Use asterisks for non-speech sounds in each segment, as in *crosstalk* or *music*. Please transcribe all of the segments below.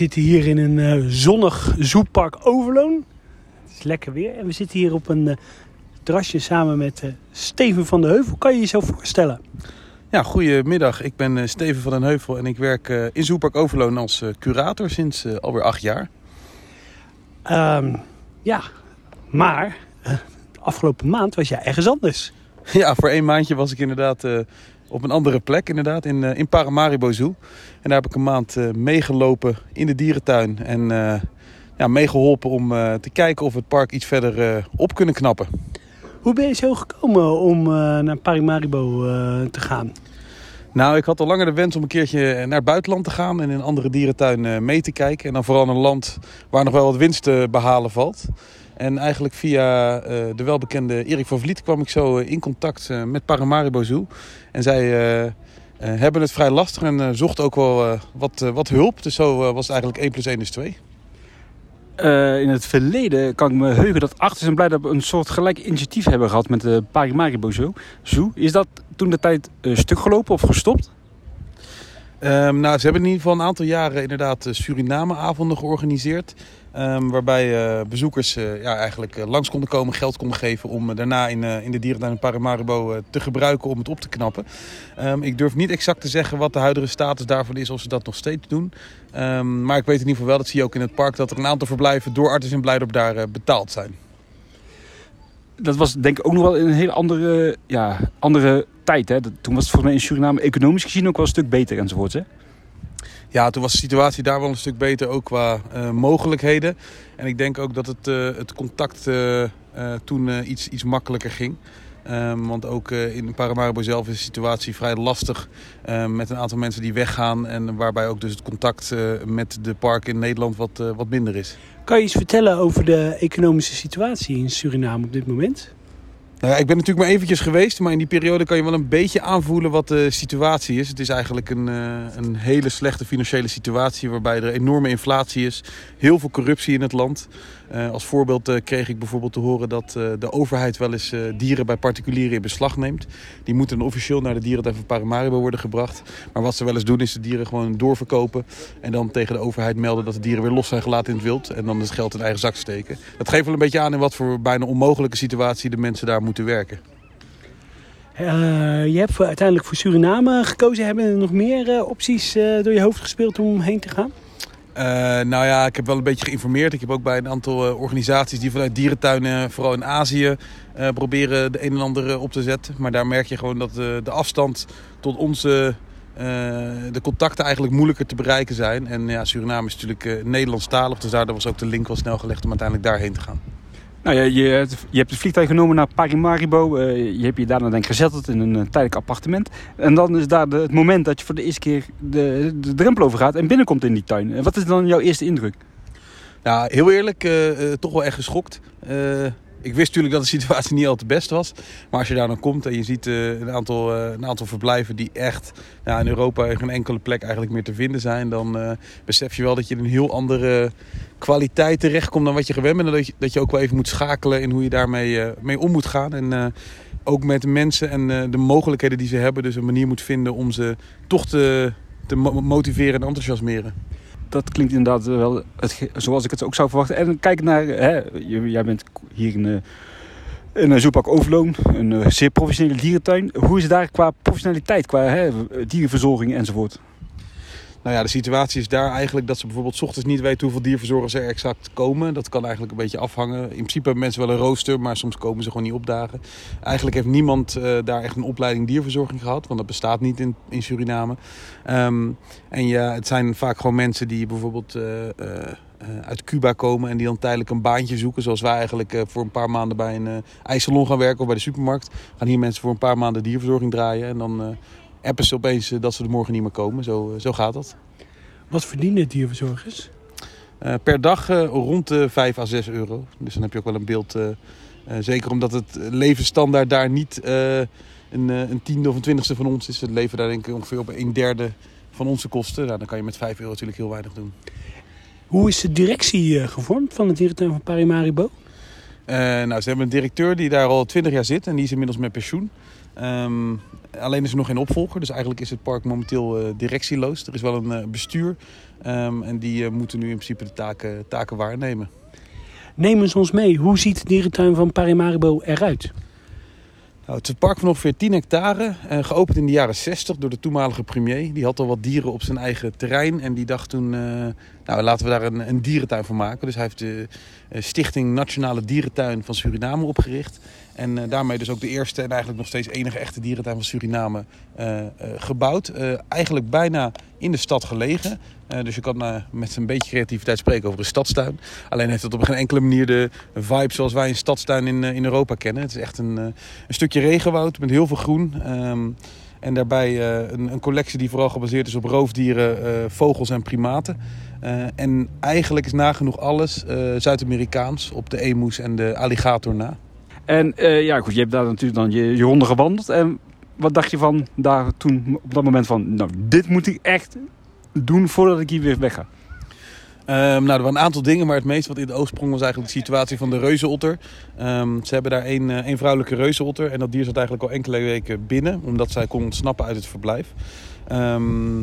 zitten hier in een uh, zonnig zoepark Overloon. Het is lekker weer en we zitten hier op een uh, terrasje samen met uh, Steven van den Heuvel. Kan je je zo voorstellen? Ja, goedemiddag. Ik ben Steven van den Heuvel en ik werk in Zoepark Overloon als curator sinds alweer acht jaar. Um, ja, maar afgelopen maand was jij ergens anders. *laughs* Ja, voor één maandje was ik inderdaad op een andere plek, inderdaad, in, in Paramaribo Zoo. En daar heb ik een maand uh, meegelopen in de dierentuin. En uh, ja, meegeholpen om te kijken of we het park iets verder op kunnen knappen. Hoe ben je zo gekomen om naar Paramaribo te gaan? Nou, ik had al langer de wens om een keertje naar het buitenland te gaan en in een andere dierentuin mee te kijken. En dan vooral een land waar nog wel wat winst te behalen valt. En eigenlijk via de welbekende Erik van Vliet kwam ik zo in contact met Paramaribo Zoo. En zij hebben het vrij lastig en uh, zocht ook wel wat, wat hulp. Dus zo was het eigenlijk 1 plus 1 is 2. in het verleden kan ik me heugen dat Achters en Blijdorp een soort gelijk initiatief hebben gehad met de Parimaribo Zoo. Is dat toen de tijd stuk gelopen of gestopt? Um, nou, ze hebben in ieder geval een aantal jaren inderdaad Suriname-avonden georganiseerd. Um, waarbij uh, bezoekers uh, ja, eigenlijk uh, langs konden komen, geld konden geven om daarna in, in de dierentuin in Paramaribo te gebruiken om het op te knappen. Um, ik durf niet exact te zeggen wat de huidige status daarvan is, of ze dat nog steeds doen. Um, maar ik weet in ieder geval wel, dat zie je ook in het park, dat er een aantal verblijven door Artis en Blijdorp daar betaald zijn. Dat was denk ik ook nog wel in een hele andere, ja, andere tijd. Hè? Toen was het volgens mij in Suriname economisch gezien ook wel een stuk beter enzovoort. Hè? Ja, toen was de situatie daar wel een stuk beter, ook qua uh, mogelijkheden. En ik denk ook dat het, uh, het contact uh, toen iets, iets makkelijker ging. Um, want ook in Paramaribo zelf is de situatie vrij lastig met een aantal mensen die weggaan. En waarbij ook dus het contact met de parken in Nederland wat, wat minder is. Kan je iets vertellen over de economische situatie in Suriname op dit moment? Nou ik ben natuurlijk maar eventjes geweest, maar in die periode kan je wel een beetje aanvoelen wat de situatie is. Het is eigenlijk een, uh, een hele slechte financiële situatie waarbij er enorme inflatie is. Heel veel corruptie in het land. Uh, als voorbeeld uh, kreeg ik bijvoorbeeld te horen dat de overheid wel eens dieren bij particulieren in beslag neemt. Die moeten officieel naar de dierentuin van Paramaribo worden gebracht. Maar wat ze wel eens doen is de dieren gewoon doorverkopen. En dan tegen de overheid melden dat de dieren weer los zijn gelaten in het wild. En dan het geld in eigen zak steken. Dat geeft wel een beetje aan in wat voor bijna onmogelijke situatie de mensen daar moeten moeten werken. Uh, je hebt voor, uiteindelijk voor Suriname gekozen. Hebben er nog meer uh, opties uh, door je hoofd gespeeld om heen te gaan? nou ja, ik heb wel een beetje geïnformeerd. Ik heb ook bij een aantal organisaties die vanuit dierentuinen, vooral in Azië, proberen de een en ander op te zetten. Maar daar merk je gewoon dat de afstand tot onze de contacten eigenlijk moeilijker te bereiken zijn. En ja, Suriname is natuurlijk Nederlandstalig, dus daardoor was ook de link wel snel gelegd om uiteindelijk daarheen te gaan. Nou, je, je, je hebt het vliegtuig genomen naar Parimaribo. Uh, je hebt je daarna denk ik gezet in een uh, tijdelijk appartement. En dan is daar het moment dat je voor de eerste keer de, drempel over gaat en binnenkomt in die tuin. En wat is dan jouw eerste indruk? Ja, heel eerlijk, toch wel echt geschokt ik wist natuurlijk dat de situatie niet al te best was. Maar als je daar dan komt en je ziet uh, een, aantal, uh, een aantal verblijven die echt ja, in Europa geen enkele plek eigenlijk meer te vinden zijn. Dan uh, besef je wel dat je in een heel andere kwaliteit terechtkomt dan wat je gewend bent. En dat je, dat je ook wel even moet schakelen in hoe je daarmee mee om moet gaan. En ook met mensen en de mogelijkheden die ze hebben. Dus een manier moet vinden om ze toch te, te motiveren en enthousiasmeren dat klinkt inderdaad wel het, zoals ik het ook zou verwachten. En kijk naar, hè, jij bent hier in, eh, in een Zoepak Overloon, een eh, zeer professionele dierentuin. Hoe is het daar qua professionaliteit, qua hè, dierenverzorging enzovoort? Nou ja, de situatie is daar eigenlijk dat ze bijvoorbeeld ochtends niet weten hoeveel dierverzorgers er exact komen. Dat kan eigenlijk een beetje afhangen. In principe hebben mensen wel een rooster, maar soms komen ze gewoon niet opdagen. Eigenlijk heeft niemand uh, daar echt een opleiding dierverzorging gehad, want dat bestaat niet in, in Suriname. Um, en ja, het zijn vaak gewoon mensen die bijvoorbeeld... Uh, uh, uit Cuba komen en die dan tijdelijk een baantje zoeken. Zoals wij eigenlijk voor een paar maanden bij een ijsalon gaan werken of bij de supermarkt. Gaan hier mensen voor een paar maanden dierverzorging draaien. En dan appen ze opeens dat ze er morgen niet meer komen. Zo, zo gaat dat. Wat verdienen dierverzorgers? Uh, per dag uh, rond de 5 à 6 euro. Dus dan heb je ook wel een beeld. Uh, zeker omdat het levensstandaard daar niet een, een, tiende of een twintigste van ons is. Het leven daar denk ik ongeveer op een derde van onze kosten. Nou, dan kan je met 5 euro natuurlijk heel weinig doen. Hoe is de directie gevormd van het dierentuin van Parimaribo? nou, ze hebben een directeur die daar al 20 jaar zit en die is inmiddels met pensioen. Ehm, alleen is er nog geen opvolger, dus eigenlijk is het park momenteel eh, directieloos. Er is wel een eh, bestuur ehm, en die eh, moeten nu in principe de taken, taken waarnemen. Neem eens ons mee. Hoe ziet de dierentuin van Parimaribo eruit? Nou, het is een park van ongeveer 10 hectare, geopend in de jaren 60 door de toenmalige premier. Die had al wat dieren op zijn eigen terrein en die dacht toen, nou laten we daar een, een dierentuin van maken. Dus hij heeft de Stichting Nationale Dierentuin van Suriname opgericht. En eh, daarmee dus ook de eerste en eigenlijk nog steeds enige echte dierentuin van Suriname eh, eh, gebouwd. Eigenlijk bijna in de stad gelegen. Dus je kan met een beetje creativiteit spreken over een stadstuin. Alleen heeft het op geen enkele manier de vibe zoals wij een stadstuin in, in Europa kennen. Het is echt een, een stukje regenwoud met heel veel groen. Ehm, en daarbij een, een collectie die vooral gebaseerd is op roofdieren, vogels en primaten. En eigenlijk is nagenoeg alles Zuid-Amerikaans op de emus en de alligator na. En eh, ja, goed, je hebt daar natuurlijk dan je, je ronde gewandeld. En wat dacht je van daar toen op dat moment van, nou, dit moet ik echt doen voordat ik hier weer weg ga? Ehm, nou, er waren een aantal dingen, maar het meest wat in de oog sprong was eigenlijk de situatie van de reuzenotter. Ehm, ze hebben daar één, eh, één vrouwelijke reuzenotter en dat dier zat eigenlijk al enkele weken binnen, omdat zij kon ontsnappen uit het verblijf. Ehm,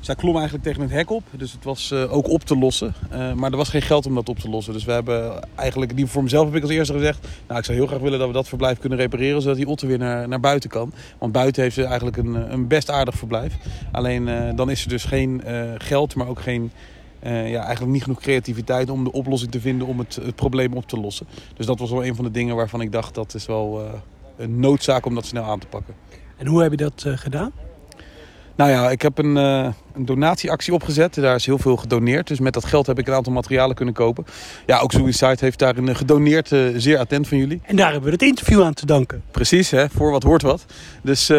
zij klom eigenlijk tegen het hek op, dus het was eh, ook op te lossen. Eh, maar er was geen geld om dat op te lossen. Dus we hebben eigenlijk, die voor mezelf heb ik als eerste gezegd... nou, ik zou heel graag willen dat we dat verblijf kunnen repareren... zodat die otter weer naar, naar buiten kan. Want buiten heeft ze eigenlijk een, een best aardig verblijf. Alleen eh, dan is er dus geen eh, geld, maar ook geen... eh, ja, eigenlijk niet genoeg creativiteit om de oplossing te vinden om het, probleem op te lossen. Dus dat was wel een van de dingen waarvan ik dacht dat is wel eh, een noodzaak om dat snel aan te pakken. En hoe heb je dat eh, gedaan? Nou ja, ik heb een, eh, een donatieactie opgezet. Daar is heel veel gedoneerd. Dus met dat geld heb ik een aantal materialen kunnen kopen. Ja, ook Suicide heeft daarin eh, gedoneerd. eh, zeer attent van jullie. En daar hebben we het interview aan te danken. Precies, hè, voor wat hoort wat. Dus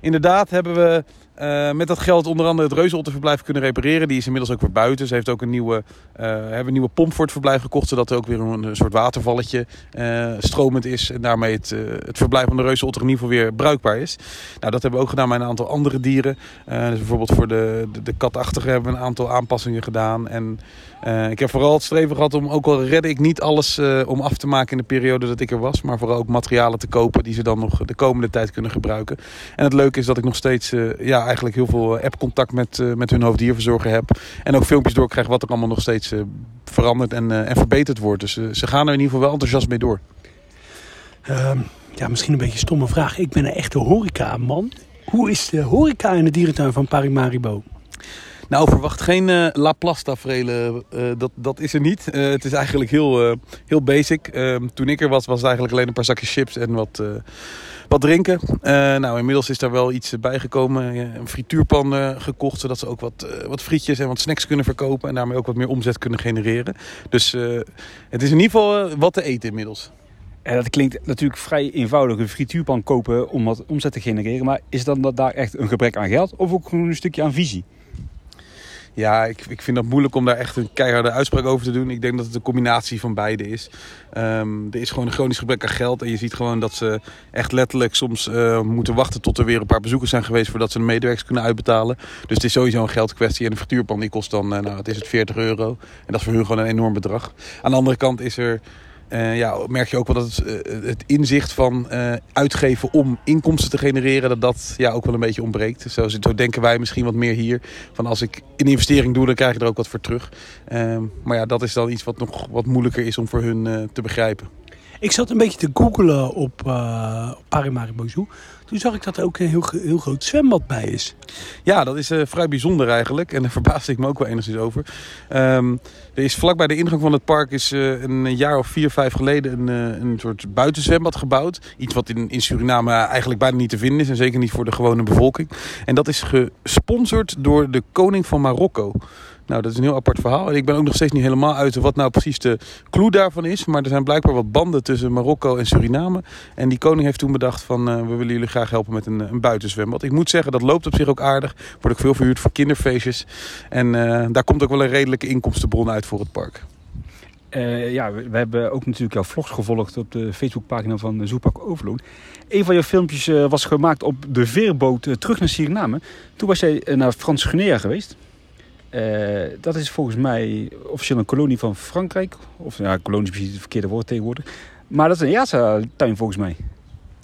inderdaad hebben we eh, met dat geld onder andere het reuzenotterverblijf kunnen repareren. Die is inmiddels ook weer buiten. Ze heeft ook een nieuwe, eh, hebben een nieuwe pomp voor het verblijf gekocht. Zodat er ook weer een, soort watervalletje eh, stromend is. En daarmee het, het verblijf van de reuzenotter in ieder geval weer bruikbaar is. Nou, dat hebben we ook gedaan met een aantal andere dieren. Dus bijvoorbeeld voor de, de, de katachtige hebben we een aantal aanpassingen gedaan. En eh, ik heb vooral het streven gehad om, ook al redde ik niet alles eh, om af te maken in de periode dat ik er was. Maar vooral ook materialen te kopen die ze dan nog de komende tijd kunnen gebruiken. En het leuke is dat ik nog steeds eh, ja, eigenlijk heel veel app-contact met, met hun hoofddierverzorger heb. En ook filmpjes doorkrijg wat er allemaal nog steeds veranderd en, en verbeterd wordt. Dus ze gaan er in ieder geval wel enthousiast mee door. Ehm, ja, misschien een beetje een stomme vraag. Ik ben een echte horeca-man. Hoe is de horeca in de dierentuin van Parimaribo? Nou, verwacht geen eh Laplace tafereelen. Eh, dat, dat is er niet. Eh, het is eigenlijk heel, eh, heel basic. Ehm, toen ik er was, was het eigenlijk alleen een paar zakjes chips en wat, eh, wat drinken. Eh, nou, inmiddels is daar wel iets bijgekomen. Een frituurpan eh, gekocht, zodat ze ook wat, eh, wat frietjes en wat snacks kunnen verkopen. En daarmee ook wat meer omzet kunnen genereren. Dus eh, het is in ieder geval eh, wat te eten inmiddels. En dat klinkt natuurlijk vrij eenvoudig, een frituurpan kopen om wat omzet te genereren. Maar is dan dat daar echt een gebrek aan geld of ook gewoon een stukje aan visie? Ja, ik, ik vind dat moeilijk om daar echt een keiharde uitspraak over te doen. Ik denk dat het een combinatie van beide is. Ehm, er is gewoon een chronisch gebrek aan geld. En je ziet gewoon dat ze echt letterlijk soms eh, moeten wachten tot er weer een paar bezoekers zijn geweest voordat ze de medewerkers kunnen uitbetalen. Dus het is sowieso een geldkwestie. En een frituurpan die kost dan, eh, nou, het is het 40 euro. En dat is voor hun gewoon een enorm bedrag. Aan de andere kant is er. Eh, ja, merk je ook wel dat het, eh, het inzicht van eh, uitgeven om inkomsten te genereren, dat dat ja, ook wel een beetje ontbreekt. Zo, zo denken wij misschien wat meer hier. Van als ik een investering doe, dan krijg je er ook wat voor terug. Ehm, maar ja, dat is dan iets wat nog wat moeilijker is om voor hun te begrijpen. Ik zat een beetje te googelen op, uh, op. Toen zag ik dat er ook een heel, heel groot zwembad bij is. Ja, dat is eh, vrij bijzonder eigenlijk. En daar *laughs* verbaasde ik me ook wel enigszins over. Ehm, er is vlakbij de ingang van het park is eh, een jaar of vier, vijf geleden een, eh, een soort buitenzwembad gebouwd. Iets wat in, in Suriname eigenlijk bijna niet te vinden is. En zeker niet voor de gewone bevolking. En dat is gesponsord door de koning van Marokko. Nou, dat is een heel apart verhaal. En ik ben ook nog steeds niet helemaal uit wat nou precies de clue daarvan is. Maar er zijn blijkbaar wat banden tussen Marokko en Suriname. En die koning heeft toen bedacht van eh, we willen jullie graag helpen met een, een buitenzwembad. Ik moet zeggen, dat loopt op zich ook aardig. Wordt ook veel verhuurd voor kinderfeestjes. En eh, daar komt ook wel een redelijke inkomstenbron uit voor het park. Eh, ja, we, hebben ook natuurlijk jouw vlogs gevolgd op de Facebookpagina van Zoepak Overloon. Een van jouw filmpjes was gemaakt op de veerboot terug naar Suriname. Toen was jij naar Frans Guinea geweest. Eh, dat is volgens mij officieel een kolonie van Frankrijk. Of ja, kolonie is precies het verkeerde woord tegenwoordig. Maar dat is een Jasa-tuin volgens mij.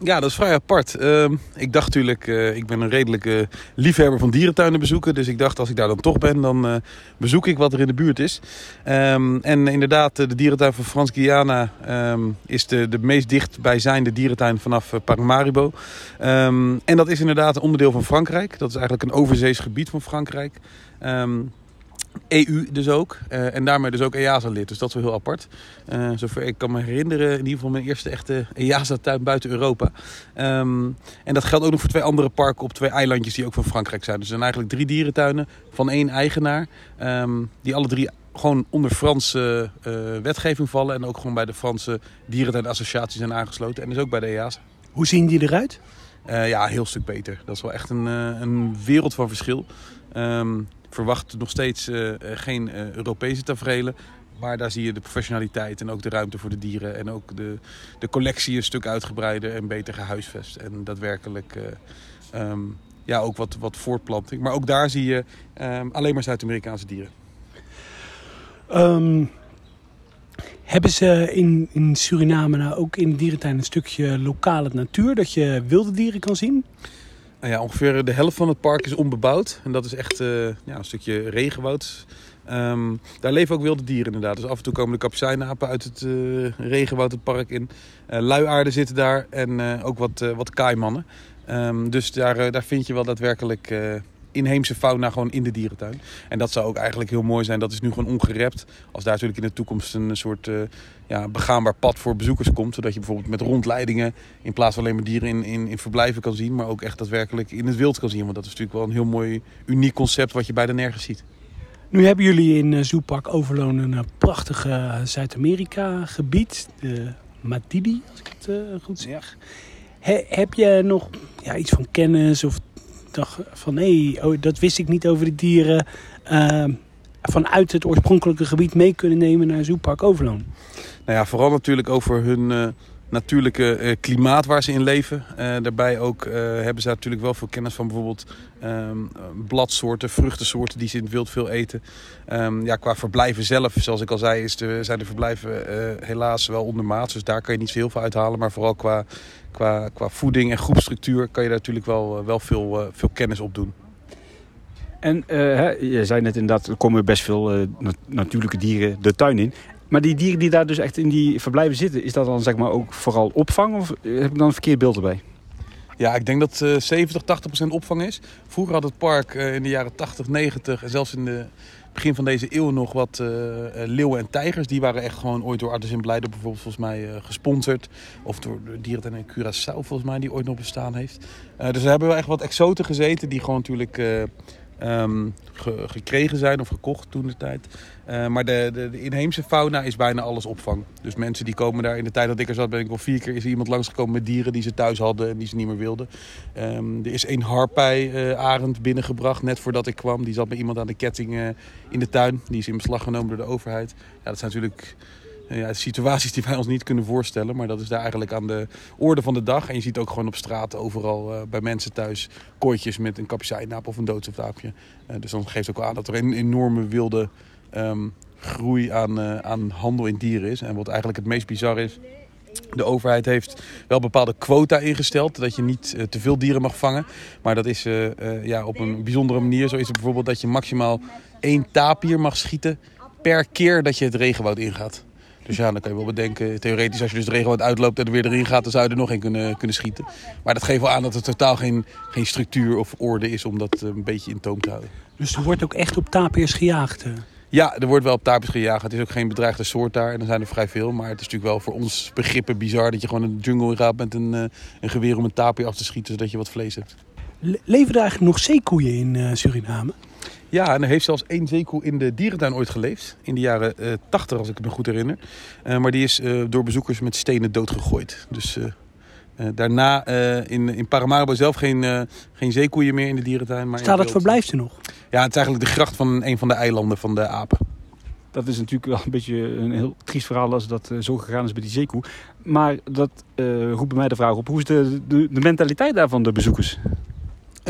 Ja, dat is vrij apart. Ehm, ik dacht natuurlijk, uh, ik ben een redelijke liefhebber van dierentuinen bezoeken. Dus ik dacht, als ik daar dan toch ben, dan uh, bezoek ik wat er in de buurt is. Um, en inderdaad, de dierentuin van Frans Guyana um, is de, de meest dichtbijzijnde dierentuin vanaf Paramaribo. en dat is inderdaad een onderdeel van Frankrijk. Dat is eigenlijk een overzees gebied van Frankrijk. EU dus ook. Uh, en daarmee dus ook EASA-lid. Dus dat is wel heel apart. Uh, zover ik kan me herinneren, in ieder geval mijn eerste echte EASA-tuin buiten Europa. Um, en dat geldt ook nog voor twee andere parken op twee eilandjes die ook van Frankrijk zijn. Dus er zijn eigenlijk drie dierentuinen van één eigenaar. Um, die alle drie gewoon onder Franse uh, wetgeving vallen. En ook gewoon bij de Franse dierentuinassociatie zijn aangesloten. En dus ook bij de EASA. Hoe zien die eruit? ja, een heel stuk beter. Dat is wel echt een, een wereld van verschil. Um, verwacht nog steeds uh, geen uh, Europese tafereelen. Maar daar zie je de professionaliteit en ook de ruimte voor de dieren. En ook de, de collectie een stuk uitgebreider en beter gehuisvest. En daadwerkelijk um, ja, ook wat, wat voortplanting. Maar ook daar zie je um, alleen maar Zuid-Amerikaanse dieren. Um, hebben ze in, in Suriname nou ook in de dierentuin een stukje lokale natuur? Dat je wilde dieren kan zien? Ja, ongeveer de helft van het park is onbebouwd. En dat is echt uh, ja, een stukje regenwoud. Um, daar leven ook wilde dieren inderdaad. Dus af en toe komen de kapucijnapen uit het uh, regenwoud het park in. Uh, luiaarden zitten daar en ook wat, wat kaaimannen. Um, dus daar, daar vind je wel daadwerkelijk inheemse fauna gewoon in de dierentuin. En dat zou ook eigenlijk heel mooi zijn. Dat is nu gewoon ongerept. Als daar natuurlijk in de toekomst een soort uh, ja, begaanbaar pad voor bezoekers komt. Zodat je bijvoorbeeld met rondleidingen in plaats van alleen maar dieren in, in, in verblijven kan zien. Maar ook echt daadwerkelijk in het wild kan zien. Want dat is natuurlijk wel een heel mooi, uniek concept wat je bijna nergens ziet. Nu hebben jullie in uh, Zoepark Overloon een uh, prachtige Zuid-Amerika gebied. De Matidi, als ik het goed zeg. He, heb je nog ja, iets van kennis of dacht van hé, hey, oh, dat wist ik niet over de dieren. Uh, vanuit het oorspronkelijke gebied mee kunnen nemen naar Zoepark Overloon. Nou ja, vooral natuurlijk over hun uh, natuurlijke uh, klimaat waar ze in leven. Uh, daarbij ook hebben ze natuurlijk wel veel kennis van bijvoorbeeld um, bladsoorten, vruchtensoorten die ze in het wild veel eten. Um, ja, qua verblijven zelf, zoals ik al zei, is zijn de verblijven helaas wel ondermaats. Dus daar kan je niet zo heel veel uithalen. Maar vooral qua qua, qua voeding en groepstructuur kan je daar natuurlijk wel, wel veel, veel kennis op doen. En uh, je zei net inderdaad, er komen best veel nat natuurlijke dieren de tuin in. Maar die dieren die daar dus echt in die verblijven zitten, is dat dan zeg maar ook vooral opvang? Of heb ik dan een verkeerd beeld erbij? Ja, ik denk dat uh, 70, 80 procent opvang is. Vroeger had het park uh, in de jaren 80, 90 en zelfs in de begin van deze eeuw nog wat uh, leeuwen en tijgers. Die waren echt gewoon ooit door Artis in Blijden bijvoorbeeld volgens mij gesponsord. Of door de dierentuin in Curaçao volgens mij, die ooit nog bestaan heeft. Dus we hebben wel echt wat exoten gezeten die gewoon natuurlijk ge gekregen zijn of gekocht toen de tijd. Uh, maar de, de, de, inheemse fauna is bijna alles opvang. Dus mensen die komen daar in de tijd dat ik er zat, ben ik wel vier keer is iemand langsgekomen met dieren die ze thuis hadden en die ze niet meer wilden. Um, er is een harpij-arend uh, binnengebracht net voordat ik kwam. Die zat bij iemand aan de ketting in de tuin. Die is in beslag genomen door de overheid. Ja, dat zijn natuurlijk ja, situaties die wij ons niet kunnen voorstellen. Maar dat is daar eigenlijk aan de orde van de dag. En je ziet ook gewoon op straat overal uh, bij mensen thuis kooitjes met een kapucijnaap of een doodsofaapje. Uh, dus dan geeft ook aan dat er een enorme wilde um, groei aan, uh, aan handel in dieren is. En wat eigenlijk het meest bizar is... De overheid heeft wel bepaalde quota ingesteld. Dat je niet te veel dieren mag vangen. Maar dat is ja, op een bijzondere manier. Zo is het bijvoorbeeld dat je maximaal één tapier mag schieten per keer dat je het regenwoud ingaat. Dus ja, dan kan je wel bedenken, theoretisch als je dus de regenwoud uitloopt en er weer erin gaat, dan zou je er nog een kunnen, kunnen schieten. Maar dat geeft wel aan dat er totaal geen, geen structuur of orde is om dat een beetje in toom te houden. Dus er wordt ook echt op tapirs gejaagd? Ja, er wordt wel op tapirs gejaagd. Het is ook geen bedreigde soort daar en er zijn er vrij veel. Maar het is natuurlijk wel voor ons begrippen bizar dat je gewoon in de jungle gaat met een, een geweer om een tapir af te schieten, zodat je wat vlees hebt. Le leven er eigenlijk nog zeekoeien in uh, Suriname? Ja, en er heeft zelfs één zeekoe in de dierentuin ooit geleefd. In de jaren uh, 80, als ik me goed herinner. Uh, maar die is uh, door bezoekers met stenen doodgegooid. Dus daarna in, in Paramaribo zelf geen, geen zeekoeien meer in de dierentuin. Maar Staat het verblijf er nog? Ja, het is eigenlijk de gracht van een van de eilanden van de apen. Dat is natuurlijk wel een beetje een heel triest verhaal als dat zo gegaan is bij die zeekoe. Maar dat roept bij mij de vraag op, hoe is de, de, de mentaliteit daar van de bezoekers?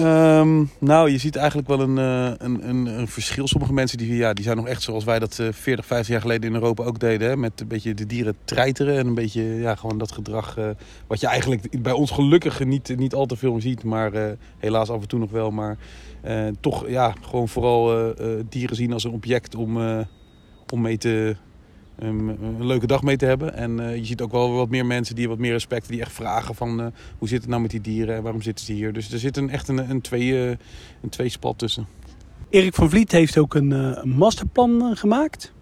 Ehm, nou, je ziet eigenlijk wel een, uh, een, een, een, verschil. Sommige mensen die, ja, die zijn nog echt zoals wij dat uh, 40, 50 jaar geleden in Europa ook deden. Hè? Met een beetje de dieren treiteren en een beetje ja, gewoon dat gedrag uh, wat je eigenlijk bij ons gelukkig niet, niet al te veel ziet. Maar helaas af en toe nog wel. Maar toch ja, gewoon vooral dieren zien als een object om, om mee te, een, een, leuke dag mee te hebben. En uh, je ziet ook wel wat meer mensen die wat meer respect, die echt vragen van uh, hoe zit het nou met die dieren en waarom zitten ze hier. Dus er zit een, echt een, een, twee, uh, een tussen. Erik van Vliet heeft ook een masterplan gemaakt.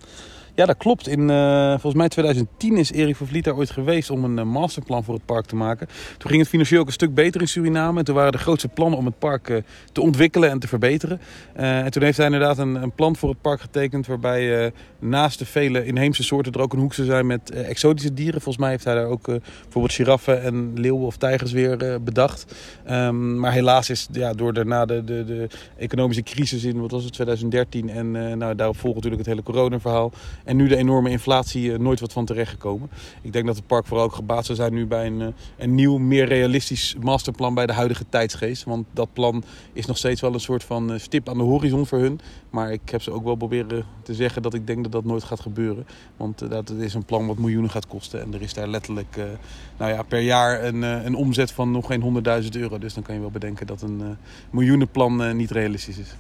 Ja, dat klopt. In uh, volgens mij 2010 is Erik van Vliet daar ooit geweest om een uh, masterplan voor het park te maken. Toen ging het financieel ook een stuk beter in Suriname. En toen waren de grootste plannen om het park uh, te ontwikkelen en te verbeteren. en toen heeft hij inderdaad een, een, plan voor het park getekend waarbij naast de vele inheemse soorten er ook een hoek zijn met exotische dieren. Volgens mij heeft hij daar ook bijvoorbeeld giraffen en leeuwen of tijgers weer bedacht. Um, maar helaas is ja, door daarna de, de, de, economische crisis in wat was het, 2013 en nou, daarop volgt natuurlijk het hele coronaverhaal. En nu de enorme inflatie uh, nooit wat van terecht gekomen. Ik denk dat het park vooral ook gebaat zou zijn nu bij een, uh, een nieuw, meer realistisch masterplan bij de huidige tijdsgeest. Want dat plan is nog steeds wel een soort van uh, stip aan de horizon voor hun. Maar ik heb ze ook wel proberen te zeggen dat ik denk dat dat nooit gaat gebeuren. Want dat is een plan wat miljoenen gaat kosten. En er is daar letterlijk nou ja, per jaar een, een omzet van nog geen 100.000 euro. Dus dan kan je wel bedenken dat een miljoenenplan niet realistisch is.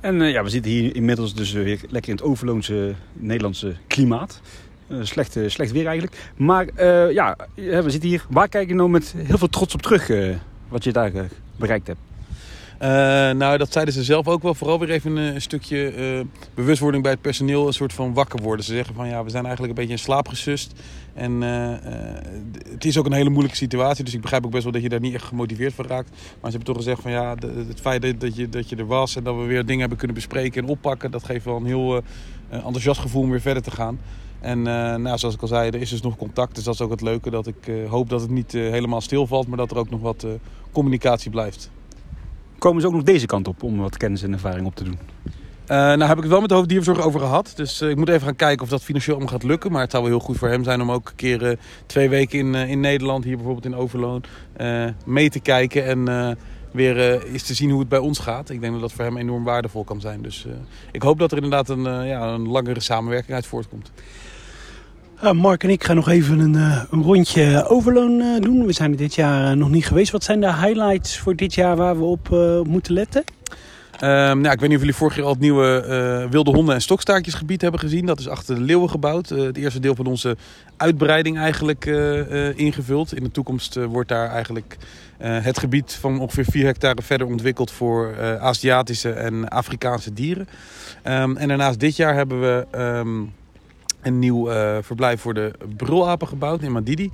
En uh, ja, we zitten hier inmiddels dus weer lekker in het overloonse Nederlandse klimaat. Uh, slecht, slecht weer eigenlijk. Maar ja, we zitten hier. Waar kijk je nou met heel veel trots op terug wat je daar bereikt hebt? Uh, nou, dat zeiden ze zelf ook wel. Vooral weer even een, stukje uh, bewustwording bij het personeel. Een soort van wakker worden. Ze zeggen van ja, we zijn eigenlijk een beetje in slaap gesust. En uh, het is ook een hele moeilijke situatie. Dus ik begrijp ook best wel dat je daar niet echt gemotiveerd voor raakt. Maar ze hebben toch gezegd van ja, het feit dat je, dat je er was. En dat we weer dingen hebben kunnen bespreken en oppakken. Dat geeft wel een heel enthousiast gevoel om weer verder te gaan. En nou, zoals ik al zei, er is dus nog contact. Dus dat is ook het leuke. Dat ik hoop dat het niet helemaal stilvalt. Maar dat er ook nog wat communicatie blijft komen ze ook nog deze kant op om wat kennis en ervaring op te doen? Uh, nou heb ik het wel met de hoofddierzorg over gehad. Dus uh, ik moet even gaan kijken of dat financieel allemaal gaat lukken. Maar het zou wel heel goed voor hem zijn om ook een keer uh, twee weken in, in Nederland, hier bijvoorbeeld in Overloon, mee te kijken. En weer eens te zien hoe het bij ons gaat. Ik denk dat dat voor hem enorm waardevol kan zijn. Dus ik hoop dat er inderdaad een, ja, een langere samenwerking uit voortkomt. Uh, Mark en ik gaan nog even een, uh, een rondje overloon uh, doen. We zijn er dit jaar nog niet geweest. Wat zijn de highlights voor dit jaar waar we op moeten letten? Um, nou, ik weet niet of jullie vorig jaar al het nieuwe wilde honden- en stokstaartjesgebied hebben gezien. Dat is achter de leeuwen gebouwd. het eerste deel van onze uitbreiding eigenlijk ingevuld. In de toekomst wordt daar eigenlijk het gebied van ongeveer 4 hectare verder ontwikkeld voor Aziatische en Afrikaanse dieren. Um, en daarnaast dit jaar hebben we... Um, een nieuw uh, verblijf voor de brulapen gebouwd in Madidi.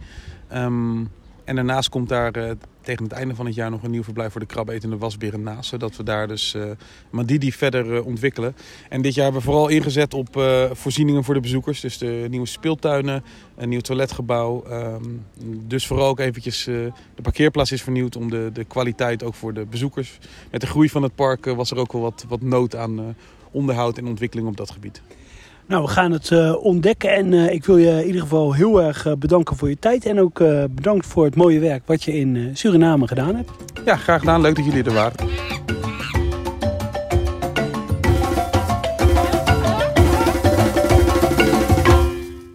Um, en daarnaast komt daar uh, tegen het einde van het jaar nog een nieuw verblijf voor de krabetende wasberen naast. Zodat we daar dus uh, Madidi verder ontwikkelen. En dit jaar hebben we vooral ingezet op voorzieningen voor de bezoekers. Dus de nieuwe speeltuinen, een nieuw toiletgebouw. Um, dus vooral ook eventjes de parkeerplaats is vernieuwd om de, de kwaliteit ook voor de bezoekers. Met de groei van het park was er ook wel wat, wat nood aan onderhoud en ontwikkeling op dat gebied. Nou, we gaan het uh, ontdekken en uh, ik wil je in ieder geval heel erg uh, bedanken voor je tijd. En ook bedankt voor het mooie werk wat je in Suriname gedaan hebt. Ja, graag gedaan. Leuk dat jullie er waren.